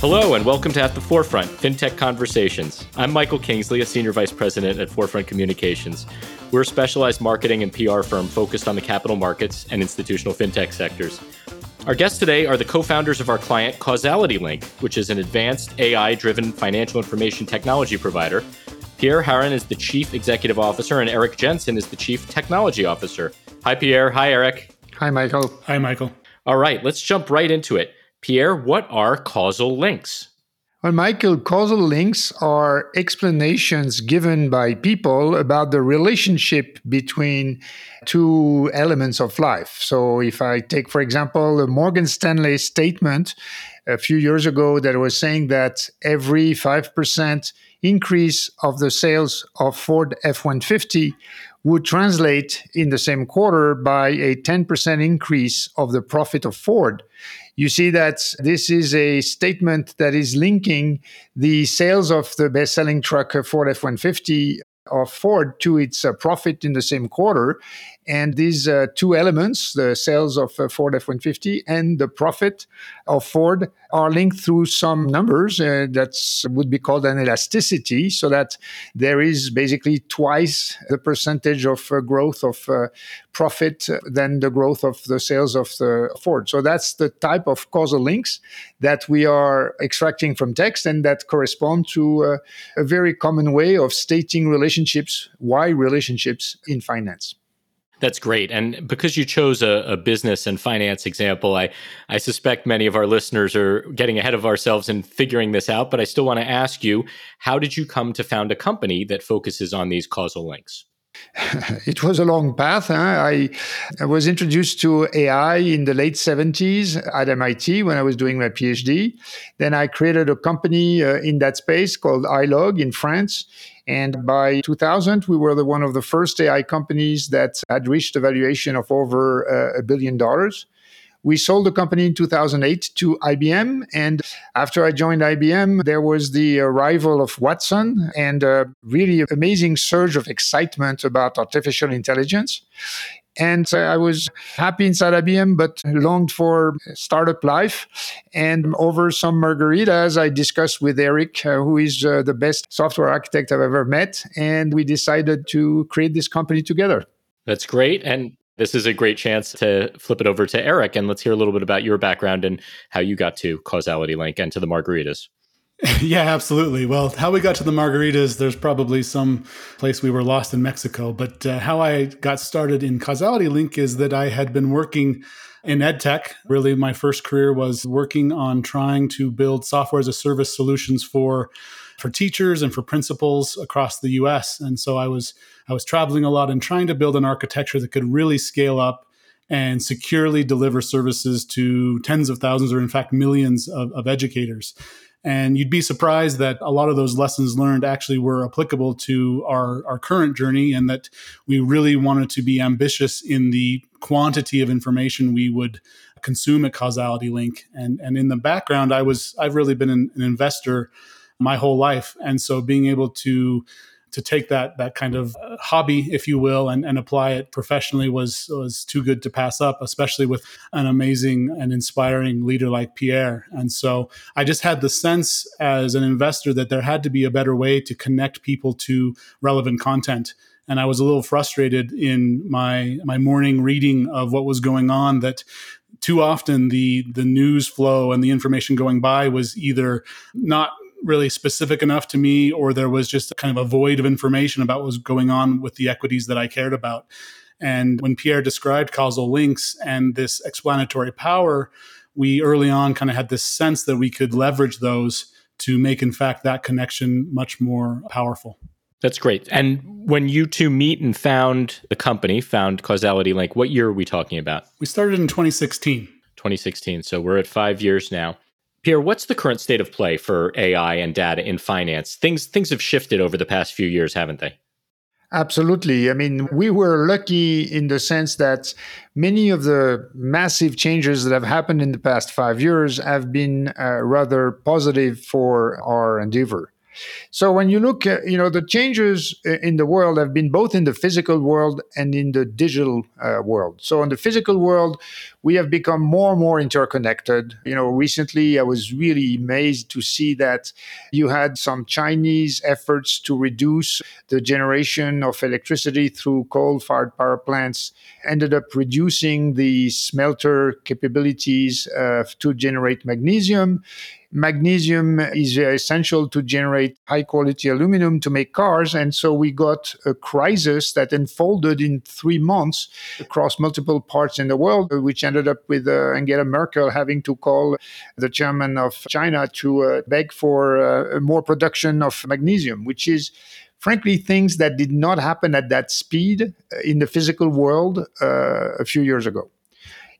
Hello, and welcome to At the Forefront FinTech Conversations. I'm Michael Kingsley, a Senior Vice President at Forefront Communications. We're a specialized marketing and PR firm focused on the capital markets and institutional FinTech sectors. Our guests today are the co founders of our client, Causality Link, which is an advanced AI driven financial information technology provider. Pierre Haren is the Chief Executive Officer, and Eric Jensen is the Chief Technology Officer. Hi, Pierre. Hi, Eric. Hi, Michael. Hi, Michael. All right, let's jump right into it. Pierre, what are causal links? Well, Michael, causal links are explanations given by people about the relationship between two elements of life. So, if I take, for example, a Morgan Stanley statement a few years ago that was saying that every 5% increase of the sales of Ford F 150 would translate in the same quarter by a 10% increase of the profit of Ford you see that this is a statement that is linking the sales of the best selling truck Ford F 150 of Ford to its uh, profit in the same quarter. And these uh, two elements, the sales of uh, Ford F 150 and the profit of Ford, are linked through some numbers uh, that would be called an elasticity, so that there is basically twice the percentage of uh, growth of uh, profit than the growth of the sales of the Ford. So that's the type of causal links that we are extracting from text and that correspond to uh, a very common way of stating relationships, why relationships in finance. That's great. And because you chose a, a, business and finance example, I, I suspect many of our listeners are getting ahead of ourselves and figuring this out. But I still want to ask you how did you come to found a company that focuses on these causal links? it was a long path. Huh? I, I, was introduced to AI in the late 70s at MIT when I was doing my PhD. Then I created a company uh, in that space called iLog in France. And by 2000, we were the one of the first AI companies that had reached a valuation of over uh, a billion dollars. We sold the company in 2008 to IBM. And after I joined IBM, there was the arrival of Watson and a really amazing surge of excitement about artificial intelligence. And I was happy inside IBM, but longed for startup life. And over some margaritas, I discussed with Eric, uh, who is uh, the best software architect I've ever met. And we decided to create this company together. That's great. And this is a great chance to flip it over to Eric and let's hear a little bit about your background and how you got to Causality Link and to the margaritas. yeah, absolutely. Well, how we got to the margaritas, there's probably some place we were lost in Mexico. But uh, how I got started in Causality Link is that I had been working in edtech. Really, my first career was working on trying to build software as a service solutions for for teachers and for principals across the US. And so I was I was traveling a lot and trying to build an architecture that could really scale up and securely deliver services to tens of thousands or in fact millions of, of educators. And you'd be surprised that a lot of those lessons learned actually were applicable to our, our current journey, and that we really wanted to be ambitious in the quantity of information we would consume at Causality Link. And, and in the background, I was I've really been an, an investor my whole life. And so being able to to take that that kind of uh, hobby, if you will, and, and apply it professionally was was too good to pass up, especially with an amazing and inspiring leader like Pierre. And so I just had the sense as an investor that there had to be a better way to connect people to relevant content. And I was a little frustrated in my my morning reading of what was going on that too often the the news flow and the information going by was either not really specific enough to me, or there was just kind of a void of information about what was going on with the equities that I cared about. And when Pierre described causal links and this explanatory power, we early on kind of had this sense that we could leverage those to make, in fact, that connection much more powerful. That's great. And when you two meet and found the company, found Causality Link, what year are we talking about? We started in 2016. 2016. So we're at five years now. Pierre, what's the current state of play for AI and data in finance? Things things have shifted over the past few years, haven't they? Absolutely. I mean, we were lucky in the sense that many of the massive changes that have happened in the past five years have been uh, rather positive for our endeavor. So when you look at, you know, the changes in the world have been both in the physical world and in the digital uh, world. So in the physical world, we have become more and more interconnected. You know, recently I was really amazed to see that you had some Chinese efforts to reduce the generation of electricity through coal-fired power plants ended up reducing the smelter capabilities uh, to generate magnesium magnesium is essential to generate high quality aluminum to make cars. And so we got a crisis that unfolded in three months across multiple parts in the world, which ended up with uh, Angela Merkel having to call the chairman of China to uh, beg for uh, more production of magnesium, which is frankly things that did not happen at that speed in the physical world uh, a few years ago.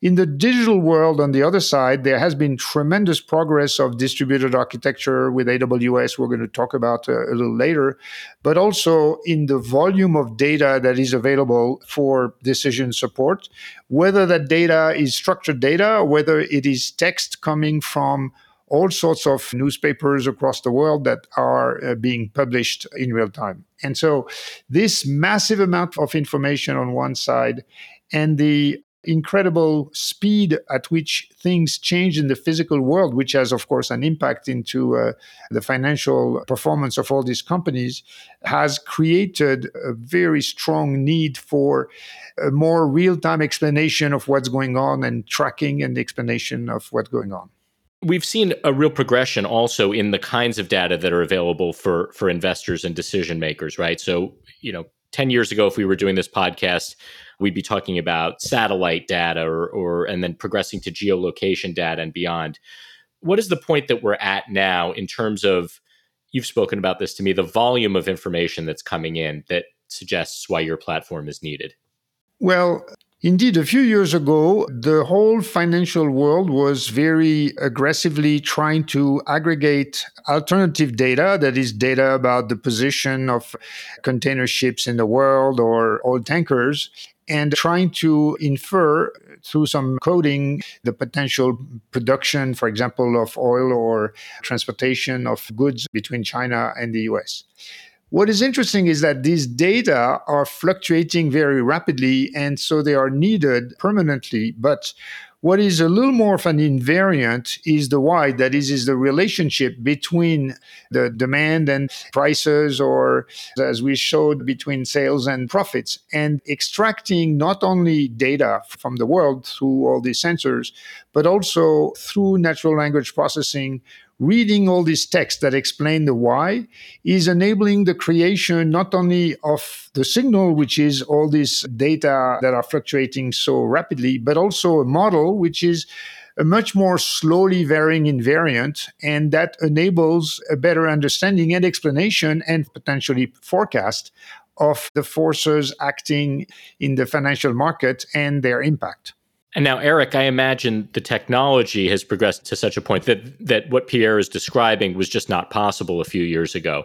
In the digital world, on the other side, there has been tremendous progress of distributed architecture with AWS, we're going to talk about uh, a little later, but also in the volume of data that is available for decision support, whether that data is structured data, whether it is text coming from all sorts of newspapers across the world that are uh, being published in real time. And so, this massive amount of information on one side and the incredible speed at which things change in the physical world, which has, of course, an impact into uh, the financial performance of all these companies, has created a very strong need for a more real time explanation of what's going on and tracking and explanation of what's going on. We've seen a real progression also in the kinds of data that are available for for investors and decision makers, right? So, you know, 10 years ago if we were doing this podcast, we'd be talking about satellite data or, or and then progressing to geolocation data and beyond. What is the point that we're at now in terms of you've spoken about this to me, the volume of information that's coming in that suggests why your platform is needed? Well, Indeed, a few years ago, the whole financial world was very aggressively trying to aggregate alternative data, that is, data about the position of container ships in the world or oil tankers, and trying to infer through some coding the potential production, for example, of oil or transportation of goods between China and the US. What is interesting is that these data are fluctuating very rapidly, and so they are needed permanently. But what is a little more of an invariant is the why, that is, is the relationship between the demand and prices, or as we showed, between sales and profits, and extracting not only data from the world through all these sensors, but also through natural language processing reading all these texts that explain the why is enabling the creation not only of the signal, which is all this data that are fluctuating so rapidly, but also a model which is a much more slowly varying invariant, and that enables a better understanding and explanation and potentially forecast of the forces acting in the financial market and their impact. And now, Eric, I imagine the technology has progressed to such a point that that what Pierre is describing was just not possible a few years ago.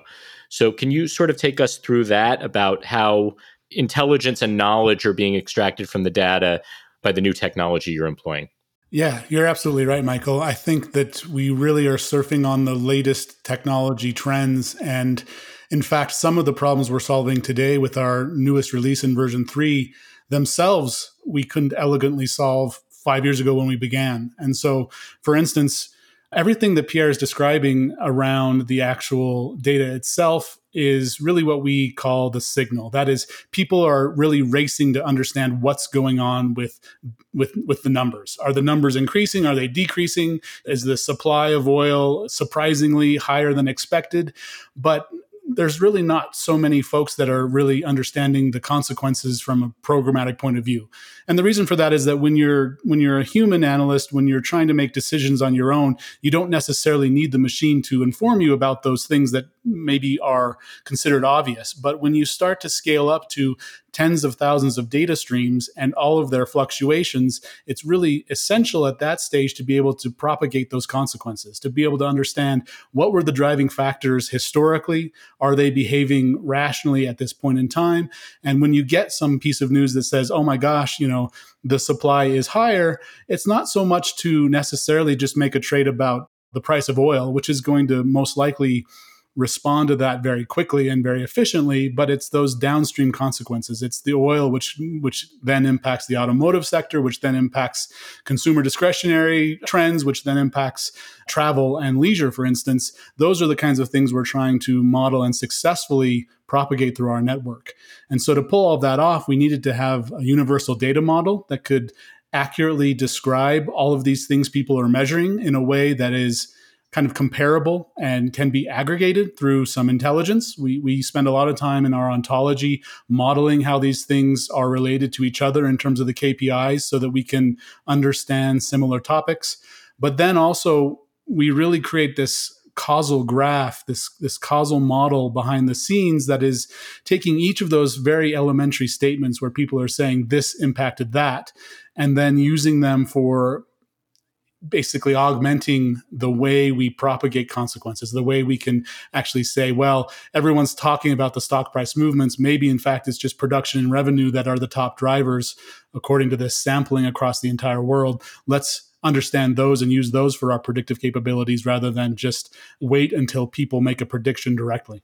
So, can you sort of take us through that about how intelligence and knowledge are being extracted from the data by the new technology you're employing? Yeah, you're absolutely right, Michael. I think that we really are surfing on the latest technology trends. And in fact, some of the problems we're solving today with our newest release in version 3 themselves we couldn't elegantly solve five years ago when we began. And so, for instance, everything that Pierre is describing around the actual data itself is really what we call the signal. That is, people are really racing to understand what's going on with with with the numbers. Are the numbers increasing? Are they decreasing? Is the supply of oil surprisingly higher than expected? But there's really not so many folks that are really understanding the consequences from a programmatic point of view. And the reason for that is that when you're when you're a human analyst, when you're trying to make decisions on your own, you don't necessarily need the machine to inform you about those things that maybe are considered obvious. But when you start to scale up to tens of thousands of data streams and all of their fluctuations, it's really essential at that stage to be able to propagate those consequences, to be able to understand what were the driving factors historically? Are they behaving rationally at this point in time? And when you get some piece of news that says, oh my gosh, you know, the supply is higher, it's not so much to necessarily just make a trade about the price of oil, which is going to most likely respond to that very quickly and very efficiently but it's those downstream consequences. It's the oil which which then impacts the automotive sector which then impacts consumer discretionary trends which then impacts travel and leisure for instance. Those are the kinds of things we're trying to model and successfully propagate through our network. And so to pull all of that off we needed to have a universal data model that could accurately describe all of these things people are measuring in a way that is kind of comparable and can be aggregated through some intelligence. We, we spend a lot of time in our ontology modeling how these things are related to each other in terms of the KPIs so that we can understand similar topics. But then also, we really create this causal graph, this, this causal model behind the scenes that is taking each of those very elementary statements where people are saying this impacted that, and then using them for basically augmenting the way we propagate consequences, the way we can actually say, well, everyone's talking about the stock price movements. Maybe, in fact, it's just production and revenue that are the top drivers according to this sampling across the entire world. Let's understand those and use those for our predictive capabilities rather than just wait until people make a prediction directly.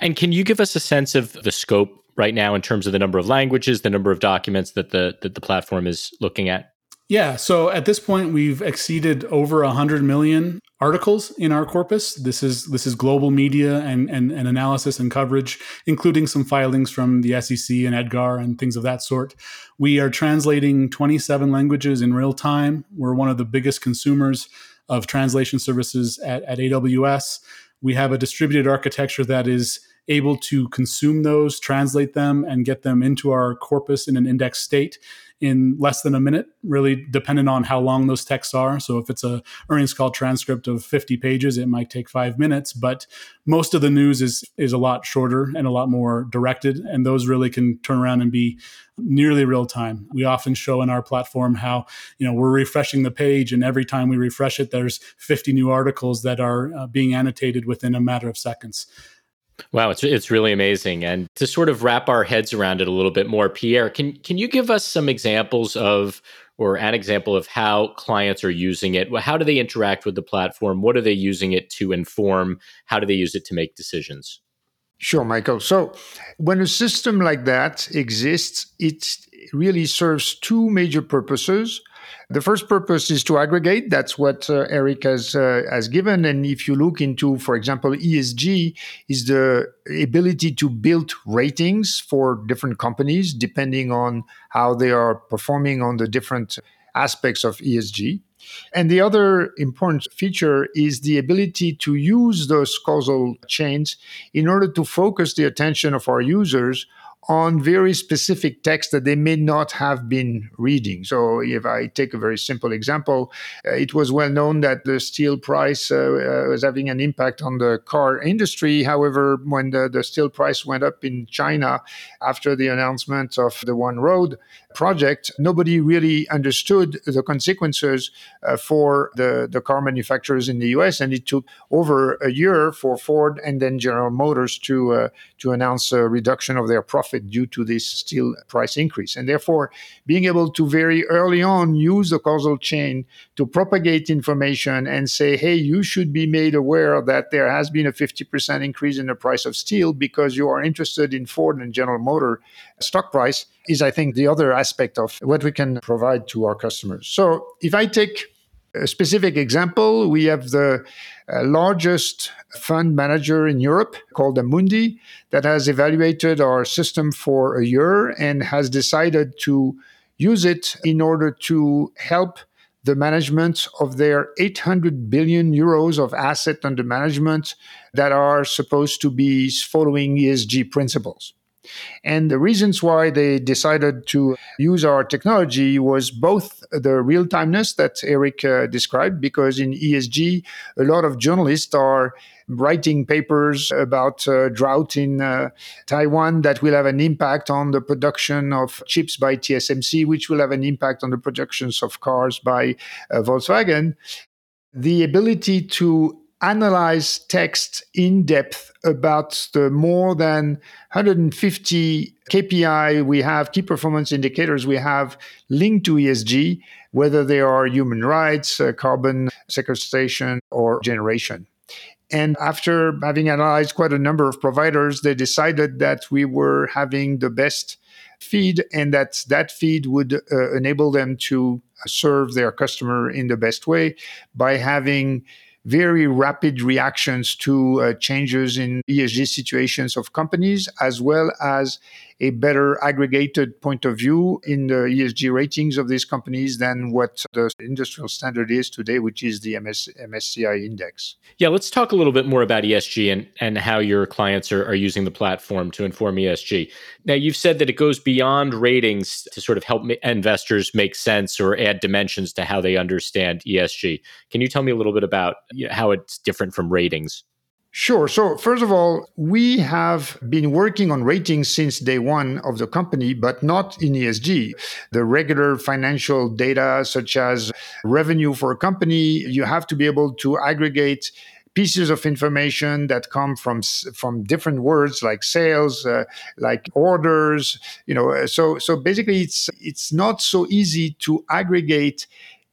And can you give us a sense of the scope right now in terms of the number of languages, the number of documents that the that the platform is looking at? Yeah, so at this point we've exceeded over 100 million articles in our corpus. This is this is global media and, and, and analysis and coverage, including some filings from the SEC and EDGAR and things of that sort. We are translating 27 languages in real time. We're one of the biggest consumers of translation services at, at AWS. We have a distributed architecture that is able to consume those, translate them, and get them into our corpus in an index state in less than a minute, really dependent on how long those texts are. So if it's a earnings call transcript of 50 pages, it might take five minutes, but most of the news is is a lot shorter and a lot more directed. And those really can turn around and be nearly real time. We often show in our platform how, you know, we're refreshing the page and every time we refresh it, there's 50 new articles that are uh, being annotated within a matter of seconds. Wow, it's it's really amazing. And to sort of wrap our heads around it a little bit more, Pierre, can can you give us some examples of or an example of how clients are using it? How do they interact with the platform? What are they using it to inform? How do they use it to make decisions? Sure, Michael. So, when a system like that exists, it really serves two major purposes. The first purpose is to aggregate. That's what uh, Eric has uh, has given. And if you look into, for example, ESG, is the ability to build ratings for different companies depending on how they are performing on the different aspects of ESG. And the other important feature is the ability to use those causal chains in order to focus the attention of our users on very specific text that they may not have been reading. So, if I take a very simple example, uh, it was well known that the steel price uh, uh, was having an impact on the car industry. However, when the, the steel price went up in China after the announcement of the One Road project, nobody really understood the consequences uh, for the, the car manufacturers in the US. And it took over a year for Ford and then General Motors to, uh, to announce a reduction of their profit due to this steel price increase. And therefore, being able to very early on use the causal chain to propagate information and say, hey, you should be made aware that there has been a 50% increase in the price of steel because you are interested in Ford and General Motor stock price is, I think, the other aspect of what we can provide to our customers. So if I take a specific example, we have the uh, largest fund manager in Europe called Amundi that has evaluated our system for a year and has decided to use it in order to help the management of their 800 billion euros of asset under management that are supposed to be following ESG principles. And the reasons why they decided to use our technology was both the real timeness that Eric uh, described, because in ESG, a lot of journalists are writing papers about uh, drought in uh, Taiwan that will have an impact on the production of chips by TSMC, which will have an impact on the productions of cars by uh, Volkswagen. The ability to analyze text in depth about the more than 150 KPI we have, key performance indicators we have linked to ESG, whether they are human rights, uh, carbon sequestration, or generation. And after having analyzed quite a number of providers, they decided that we were having the best feed and that that feed would uh, enable them to serve their customer in the best way by having very rapid reactions to uh, changes in ESG situations of companies, as well as a better aggregated point of view in the ESG ratings of these companies than what the industrial standard is today, which is the MS, MSCI index. Yeah, let's talk a little bit more about ESG and, and how your clients are, are using the platform to inform ESG. Now, you've said that it goes beyond ratings to sort of help investors make sense or add dimensions to how they understand ESG. Can you tell me a little bit about how it's different from ratings? Sure. So, first of all, we have been working on ratings since day one of the company, but not in ESG. The regular financial data, such as revenue for a company, you have to be able to aggregate pieces of information that come from from different words like sales uh, like orders you know so so basically it's it's not so easy to aggregate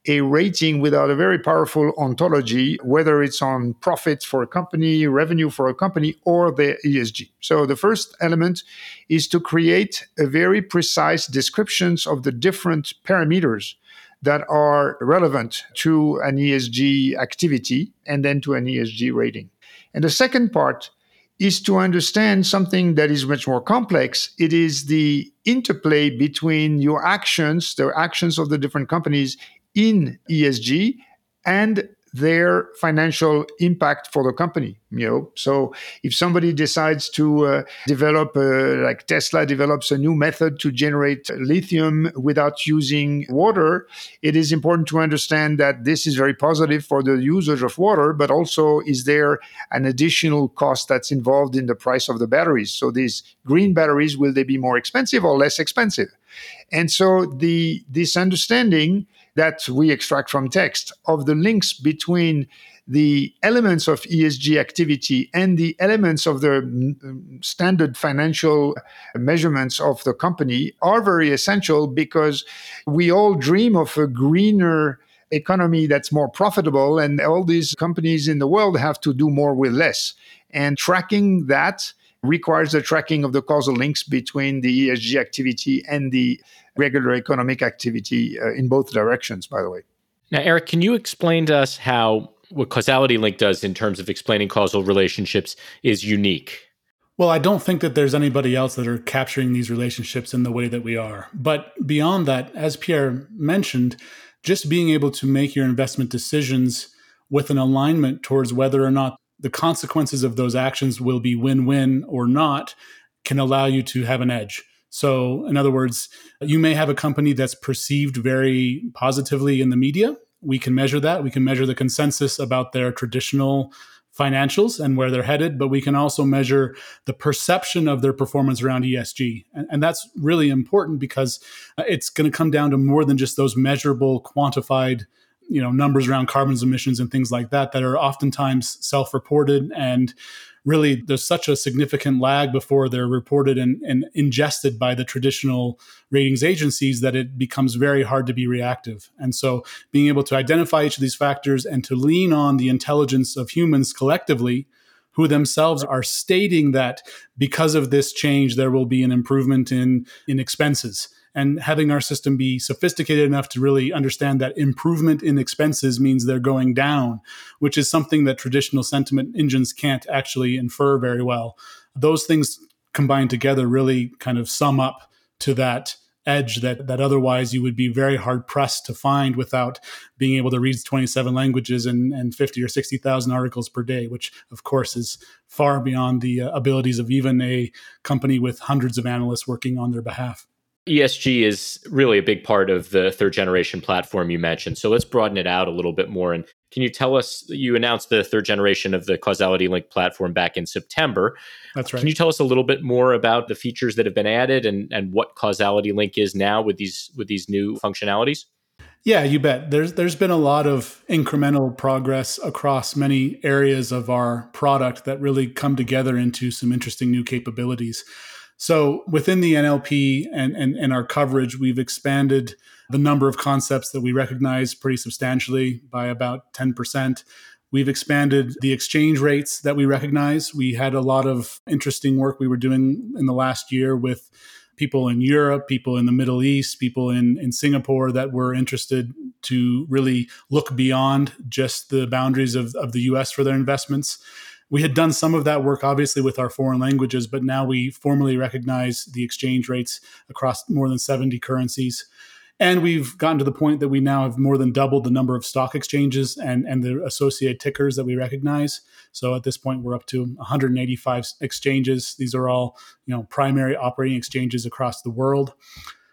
a rating without a very powerful ontology, whether it's on profits for a company, revenue for a company, or the ESG. So the first element is to create a very precise descriptions of the different parameters that are relevant to an ESG activity and then to an ESG rating. And the second part is to understand something that is much more complex. It is the interplay between your actions, the actions of the different companies in ESG and their financial impact for the company you know? So if somebody decides to uh, develop uh, like tesla develops a new method to generate lithium without using water it is important to understand that this is very positive for the usage of water but also is there an additional cost that's involved in the price of the batteries? So these green batteries will they be more expensive or less expensive? And so the this understanding that we extract from text of the links between the elements of ESG activity and the elements of the mm, standard financial measurements of the company are very essential because we all dream of a greener economy that's more profitable and all these companies in the world have to do more with less. And tracking that requires the tracking of the causal links between the ESG activity and the regular economic activity uh, in both directions, by the way. Now, Eric, can you explain to us how what Causality Link does in terms of explaining causal relationships is unique? Well, I don't think that there's anybody else that are capturing these relationships in the way that we are. But beyond that, as Pierre mentioned, just being able to make your investment decisions with an alignment towards whether or not the consequences of those actions will be win win or not can allow you to have an edge. So, in other words, you may have a company that's perceived very positively in the media. We can measure that. We can measure the consensus about their traditional financials and where they're headed, but we can also measure the perception of their performance around ESG. And, and that's really important because uh, it's going to come down to more than just those measurable, quantified you know numbers around carbon emissions and things like that that are oftentimes self-reported and really there's such a significant lag before they're reported and, and, ingested by the traditional ratings agencies that it becomes very hard to be reactive. And so being able to identify each of these factors and to lean on the intelligence of humans collectively who themselves are stating that because of this change there will be an improvement in in expenses and having our system be sophisticated enough to really understand that improvement in expenses means they're going down, which is something that traditional sentiment engines can't actually infer very well. Those things combined together really kind of sum up to that edge that that otherwise you would be very hard pressed to find without being able to read 27 languages and, and 50 or 60,000 articles per day, which of course is far beyond the uh, abilities of even a company with hundreds of analysts working on their behalf. ESG is really a big part of the third generation platform you mentioned. So let's broaden it out a little bit more. And can you tell us, you announced the third generation of the Causality Link platform back in September. That's right. Can you tell us a little bit more about the features that have been added and, and what Causality Link is now with these with these new functionalities? Yeah, you bet. There's there's been a lot of incremental progress across many areas of our product that really come together into some interesting new capabilities. So within the NLP and, and, and our coverage, we've expanded the number of concepts that we recognize pretty substantially by about 10%. We've expanded the exchange rates that we recognize. We had a lot of interesting work we were doing in the last year with people in Europe, people in the Middle East, people in, in Singapore that were interested to really look beyond just the boundaries of, of the US for their investments. We had done some of that work, obviously, with our foreign languages, but now we formally recognize the exchange rates across more than 70 currencies. And we've gotten to the point that we now have more than doubled the number of stock exchanges and, and the associated tickers that we recognize. So at this point, we're up to 185 exchanges. These are all, you know, primary operating exchanges across the world.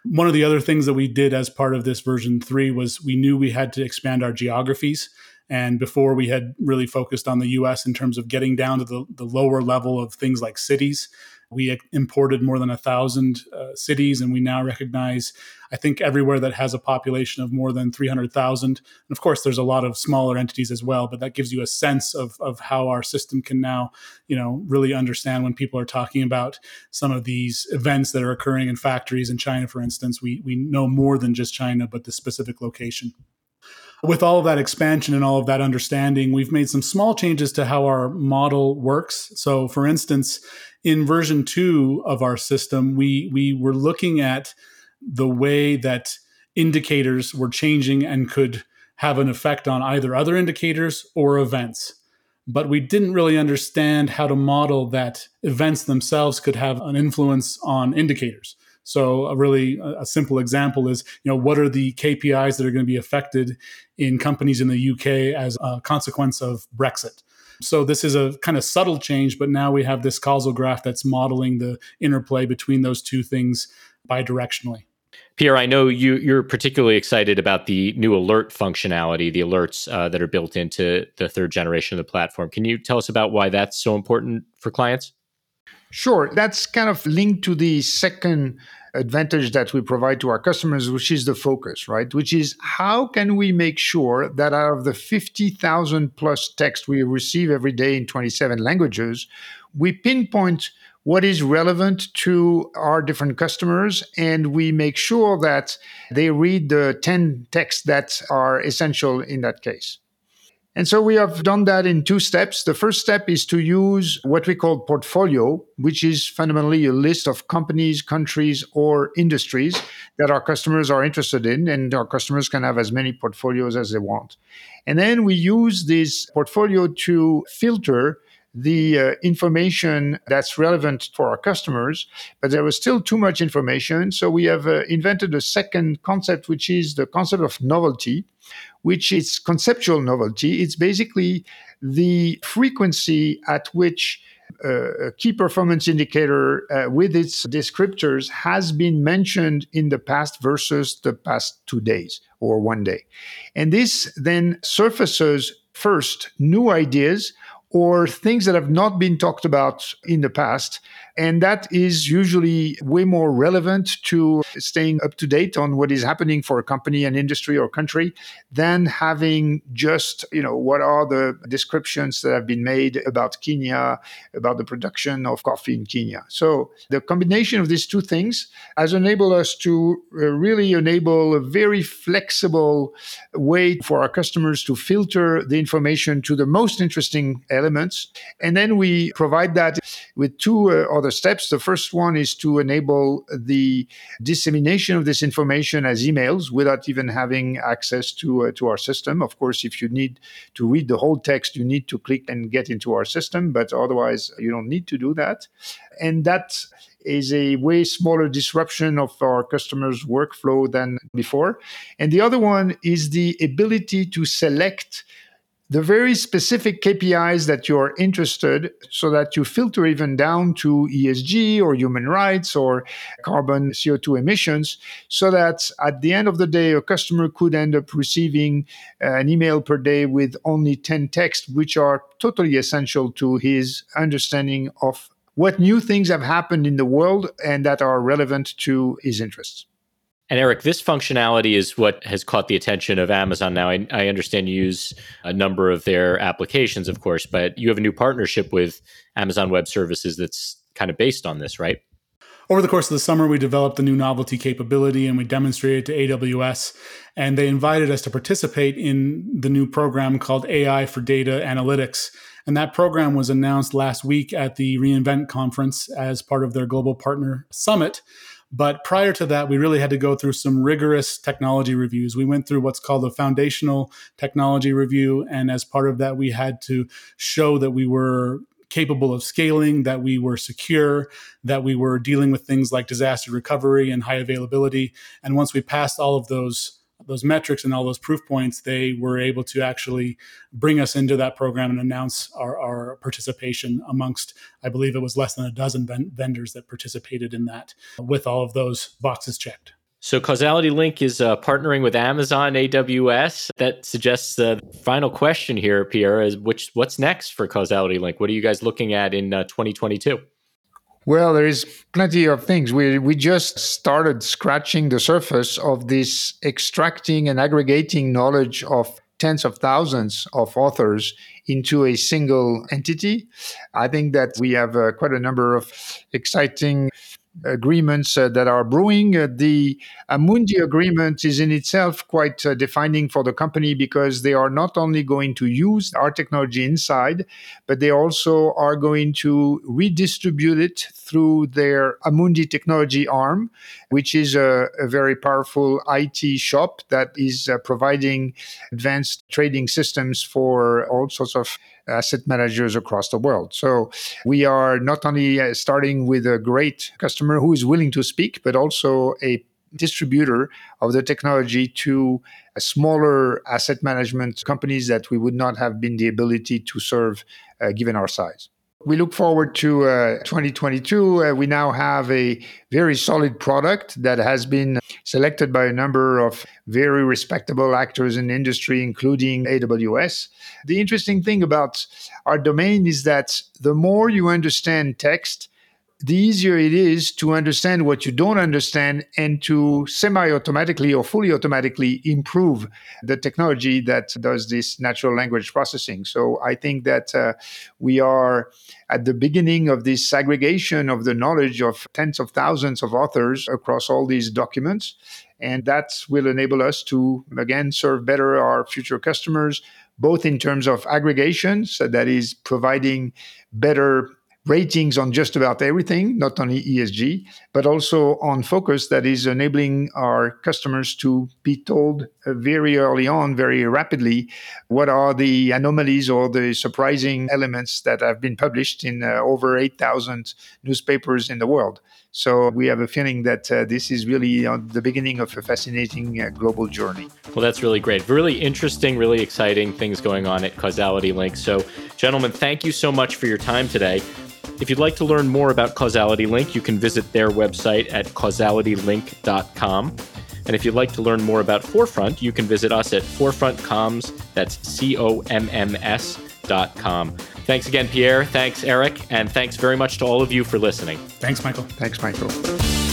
One of the other things that we did as part of this version three was we knew we had to expand our geographies. And before we had really focused on the US in terms of getting down to the, the lower level of things like cities. We imported more than a thousand uh, cities, and we now recognize, I think, everywhere that has a population of more than 300,000. And of course, there's a lot of smaller entities as well, but that gives you a sense of, of how our system can now, you know, really understand when people are talking about some of these events that are occurring in factories in China, for instance. We, we know more than just China, but the specific location with all of that expansion and all of that understanding, we've made some small changes to how our model works. So, for instance, in version two of our system, we we were looking at the way that indicators were changing and could have an effect on either other indicators or events. But we didn't really understand how to model that events themselves could have an influence on indicators. So a really a simple example is, you know, what are the KPIs that are going to be affected in companies in the UK as a consequence of Brexit? So this is a kind of subtle change, but now we have this causal graph that's modeling the interplay between those two things bidirectionally. Pierre, I know you, you're particularly excited about the new alert functionality, the alerts uh, that are built into the third generation of the platform. Can you tell us about why that's so important for clients? Sure. That's kind of linked to the second advantage that we provide to our customers, which is the focus, right? Which is how can we make sure that out of the 50,000 plus text we receive every day in 27 languages, we pinpoint what is relevant to our different customers and we make sure that they read the 10 texts that are essential in that case. And so we have done that in two steps. The first step is to use what we call portfolio, which is fundamentally a list of companies, countries, or industries that our customers are interested in, and our customers can have as many portfolios as they want. And then we use this portfolio to filter the uh, information that's relevant for our customers, but there was still too much information. So we have uh, invented a second concept, which is the concept of novelty, which is conceptual novelty. It's basically the frequency at which uh, a key performance indicator uh, with its descriptors has been mentioned in the past versus the past two days or one day. And this then surfaces first new ideas or things that have not been talked about in the past. And that is usually way more relevant to staying up to date on what is happening for a company, an industry, or country than having just, you know, what are the descriptions that have been made about Kenya, about the production of coffee in Kenya. So the combination of these two things has enabled us to uh, really enable a very flexible way for our customers to filter the information to the most interesting elements. And then we provide that with two uh, other steps. The first one is to enable the dissemination of this information as emails without even having access to, uh, to our system. Of course, if you need to read the whole text, you need to click and get into our system, but otherwise, you don't need to do that. And that is a way smaller disruption of our customers' workflow than before. And the other one is the ability to select the very specific KPIs that you're interested so that you filter even down to ESG or human rights or carbon CO2 emissions so that at the end of the day a customer could end up receiving uh, an email per day with only 10 texts which are totally essential to his understanding of what new things have happened in the world and that are relevant to his interests. And Eric, this functionality is what has caught the attention of Amazon now. I, I, understand you use a number of their applications, of course, but you have a new partnership with Amazon Web Services that's kind of based on this, right? over the course of the summer, we developed a new novelty capability and we demonstrated to AWS. And they invited us to participate in the new program called AI for Data Analytics. And that program was announced last week at the reInvent conference as part of their Global Partner Summit. But prior to that, we really had to go through some rigorous technology reviews. We went through what's called a foundational technology review. And as part of that, we had to show that we were capable of scaling, that we were secure, that we were dealing with things like disaster recovery and high availability. And once we passed all of those those metrics and all those proof points, they were able to actually bring us into that program and announce our, our participation amongst, I believe it was less than a dozen ven- vendors that participated in that with all of those boxes checked. So Causality Link is uh, partnering with Amazon AWS. That suggests the final question here, Pierre, is which what's next for Causality Link? What are you guys looking at in uh, 2022? Well, there is plenty of things. We we just started scratching the surface of this extracting and aggregating knowledge of tens of thousands of authors into a single entity. I think that we have uh, quite a number of exciting agreements uh, that are brewing. Uh, the Amundi agreement is in itself quite uh, defining for the company because they are not only going to use our technology inside, but they also are going to redistribute it through their Amundi technology arm, which is a, a very powerful IT shop that is providing advanced trading systems for all sorts of asset managers across the world. So we are not only uh, starting with a great customer who is willing to speak, but also a distributor of the technology to smaller asset management companies that we would not have been the ability to serve uh, given our size. We look forward to uh, 2022. Uh, we now have a very solid product that has been selected by a number of very respectable actors in industry, including AWS. The interesting thing about our domain is that the more you understand text, the easier it is to understand what you don't understand and to semi automatically or fully automatically improve the technology that does this natural language processing. So I think that uh, we are at the beginning of this aggregation of the knowledge of tens of thousands of authors across all these documents. And that will enable us to, again, serve better our future customers, both in terms of aggregation, so that is providing better ratings on just about everything, not only ESG, but also on focus that is enabling our customers to be told uh, very early on, very rapidly, what are the anomalies or the surprising elements that have been published in uh, over 8,000 newspapers in the world. So we have a feeling that uh, this is really on the beginning of a fascinating uh, global journey. Well, that's really great. Really interesting, really exciting things going on at Causality Link. So, gentlemen, thank you so much for your time today. If you'd like to learn more about Causality Link, you can visit their website at causalitylink.com. And if you'd like to learn more about Forefront, you can visit us at forefrontcomms, that's C O M M S dot com. Thanks again, Pierre. Thanks, Eric. And thanks very much to all of you for listening. Thanks, Michael. Thanks, Michael.